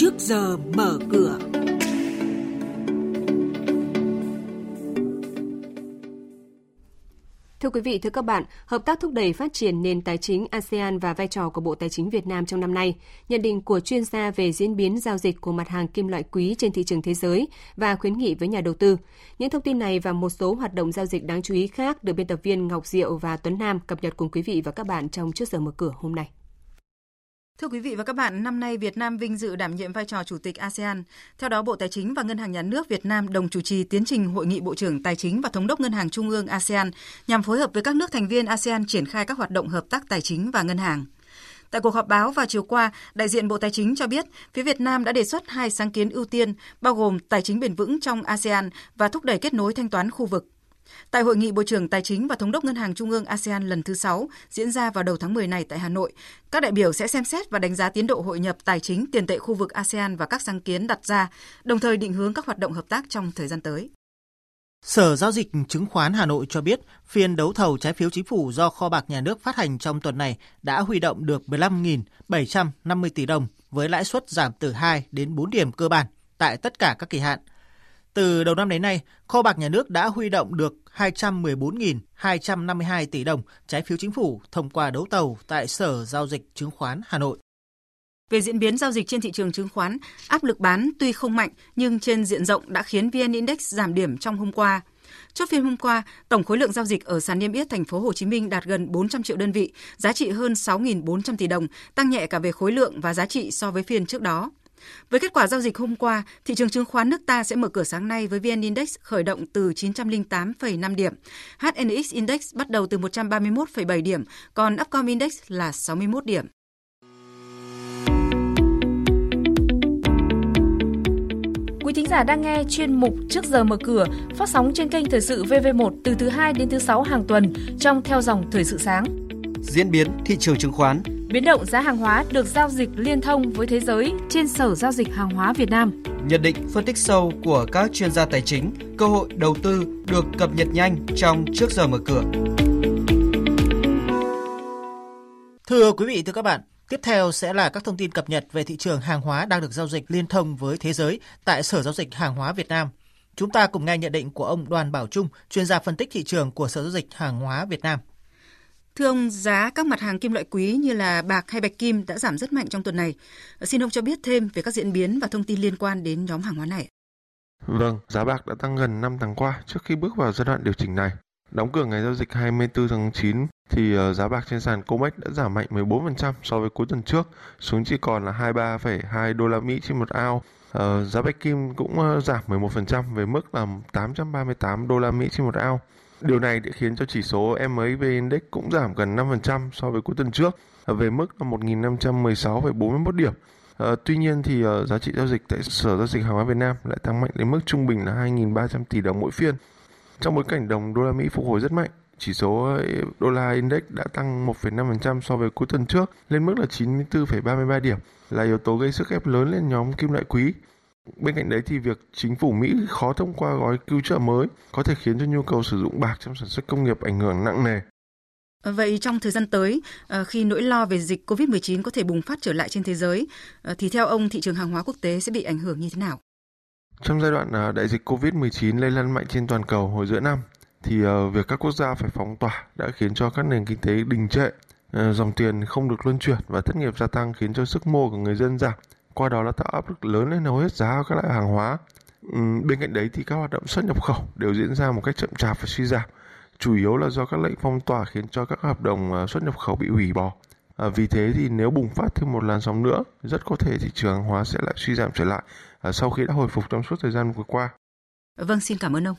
trước giờ mở cửa. Thưa quý vị, thưa các bạn, hợp tác thúc đẩy phát triển nền tài chính ASEAN và vai trò của Bộ Tài chính Việt Nam trong năm nay, nhận định của chuyên gia về diễn biến giao dịch của mặt hàng kim loại quý trên thị trường thế giới và khuyến nghị với nhà đầu tư. Những thông tin này và một số hoạt động giao dịch đáng chú ý khác được biên tập viên Ngọc Diệu và Tuấn Nam cập nhật cùng quý vị và các bạn trong trước giờ mở cửa hôm nay. Thưa quý vị và các bạn, năm nay Việt Nam vinh dự đảm nhiệm vai trò chủ tịch ASEAN. Theo đó, Bộ Tài chính và Ngân hàng Nhà nước Việt Nam đồng chủ trì tiến trình hội nghị Bộ trưởng Tài chính và Thống đốc Ngân hàng Trung ương ASEAN nhằm phối hợp với các nước thành viên ASEAN triển khai các hoạt động hợp tác tài chính và ngân hàng. Tại cuộc họp báo vào chiều qua, đại diện Bộ Tài chính cho biết phía Việt Nam đã đề xuất hai sáng kiến ưu tiên bao gồm tài chính bền vững trong ASEAN và thúc đẩy kết nối thanh toán khu vực. Tại hội nghị Bộ trưởng Tài chính và Thống đốc Ngân hàng Trung ương ASEAN lần thứ 6 diễn ra vào đầu tháng 10 này tại Hà Nội, các đại biểu sẽ xem xét và đánh giá tiến độ hội nhập tài chính tiền tệ khu vực ASEAN và các sáng kiến đặt ra, đồng thời định hướng các hoạt động hợp tác trong thời gian tới. Sở Giao dịch Chứng khoán Hà Nội cho biết, phiên đấu thầu trái phiếu chính phủ do kho bạc nhà nước phát hành trong tuần này đã huy động được 15.750 tỷ đồng với lãi suất giảm từ 2 đến 4 điểm cơ bản tại tất cả các kỳ hạn. Từ đầu năm đến nay, kho bạc nhà nước đã huy động được 214.252 tỷ đồng trái phiếu chính phủ thông qua đấu thầu tại Sở Giao dịch Chứng khoán Hà Nội. Về diễn biến giao dịch trên thị trường chứng khoán, áp lực bán tuy không mạnh nhưng trên diện rộng đã khiến VN Index giảm điểm trong hôm qua. Chốt phiên hôm qua, tổng khối lượng giao dịch ở sàn niêm yết thành phố Hồ Chí Minh đạt gần 400 triệu đơn vị, giá trị hơn 6.400 tỷ đồng, tăng nhẹ cả về khối lượng và giá trị so với phiên trước đó. Với kết quả giao dịch hôm qua, thị trường chứng khoán nước ta sẽ mở cửa sáng nay với VN Index khởi động từ 908,5 điểm. HNX Index bắt đầu từ 131,7 điểm, còn Upcom Index là 61 điểm. Quý thính giả đang nghe chuyên mục Trước giờ mở cửa phát sóng trên kênh Thời sự VV1 từ thứ 2 đến thứ 6 hàng tuần trong theo dòng Thời sự sáng. Diễn biến thị trường chứng khoán Biến động giá hàng hóa được giao dịch liên thông với thế giới trên Sở Giao dịch Hàng hóa Việt Nam. Nhận định phân tích sâu của các chuyên gia tài chính, cơ hội đầu tư được cập nhật nhanh trong trước giờ mở cửa. Thưa quý vị, thưa các bạn, tiếp theo sẽ là các thông tin cập nhật về thị trường hàng hóa đang được giao dịch liên thông với thế giới tại Sở Giao dịch Hàng hóa Việt Nam. Chúng ta cùng nghe nhận định của ông Đoàn Bảo Trung, chuyên gia phân tích thị trường của Sở Giao dịch Hàng hóa Việt Nam. Thưa ông, giá các mặt hàng kim loại quý như là bạc hay bạch kim đã giảm rất mạnh trong tuần này. Xin ông cho biết thêm về các diễn biến và thông tin liên quan đến nhóm hàng hóa này. Vâng, giá bạc đã tăng gần 5 tháng qua trước khi bước vào giai đoạn điều chỉnh này. Đóng cửa ngày giao dịch 24 tháng 9 thì ờ, giá bạc trên sàn COMEX đã giảm mạnh 14% so với cuối tuần trước, xuống chỉ còn là 23,2 đô la Mỹ trên một ao. Ờ, giá bạch kim cũng ờ, giảm 11% về mức là 838 đô la Mỹ trên một ao. Điều này đã khiến cho chỉ số MACD Index cũng giảm gần 5% so với cuối tuần trước về mức là 1.516,41 điểm. À, tuy nhiên thì uh, giá trị giao dịch tại Sở Giao dịch Hàng hóa Việt Nam lại tăng mạnh đến mức trung bình là 2.300 tỷ đồng mỗi phiên. Trong bối cảnh đồng đô la Mỹ phục hồi rất mạnh, chỉ số ờ, đô la index đã tăng 1,5% so với cuối tuần trước lên mức là 94,33 điểm là yếu tố gây sức ép lớn lên nhóm kim loại quý. Bên cạnh đấy thì việc chính phủ Mỹ khó thông qua gói cứu trợ mới có thể khiến cho nhu cầu sử dụng bạc trong sản xuất công nghiệp ảnh hưởng nặng nề. Vậy trong thời gian tới, ờ, khi nỗi lo về dịch COVID-19 có thể bùng phát trở lại trên thế giới, ờ, thì theo ông thị trường hàng hóa quốc tế sẽ bị ảnh hưởng như thế nào? Trong giai đoạn à, đại dịch COVID-19 lây lan mạnh trên toàn cầu hồi giữa năm, thì ờ, việc các quốc gia phải phóng tỏa đã khiến cho các nền kinh tế đình trệ, dòng tiền không được luân chuyển và thất nghiệp gia tăng khiến cho sức mua của người dân giảm qua đó là tạo áp lực lớn lên hầu hết giá các loại hàng hóa. Ừ, bên cạnh đấy thì các hoạt động xuất nhập khẩu đều diễn ra một cách chậm chạp và suy giảm, chủ yếu là do các lệnh phong tỏa khiến cho các hợp đồng à, xuất nhập khẩu bị hủy bỏ. À, vì thế thì nếu bùng phát thêm một làn sóng nữa, rất có thể thị trường hàng hóa sẽ lại suy giảm trở lại à, sau khi đã hồi phục trong suốt thời gian vừa qua. Vâng, xin cảm ơn ông.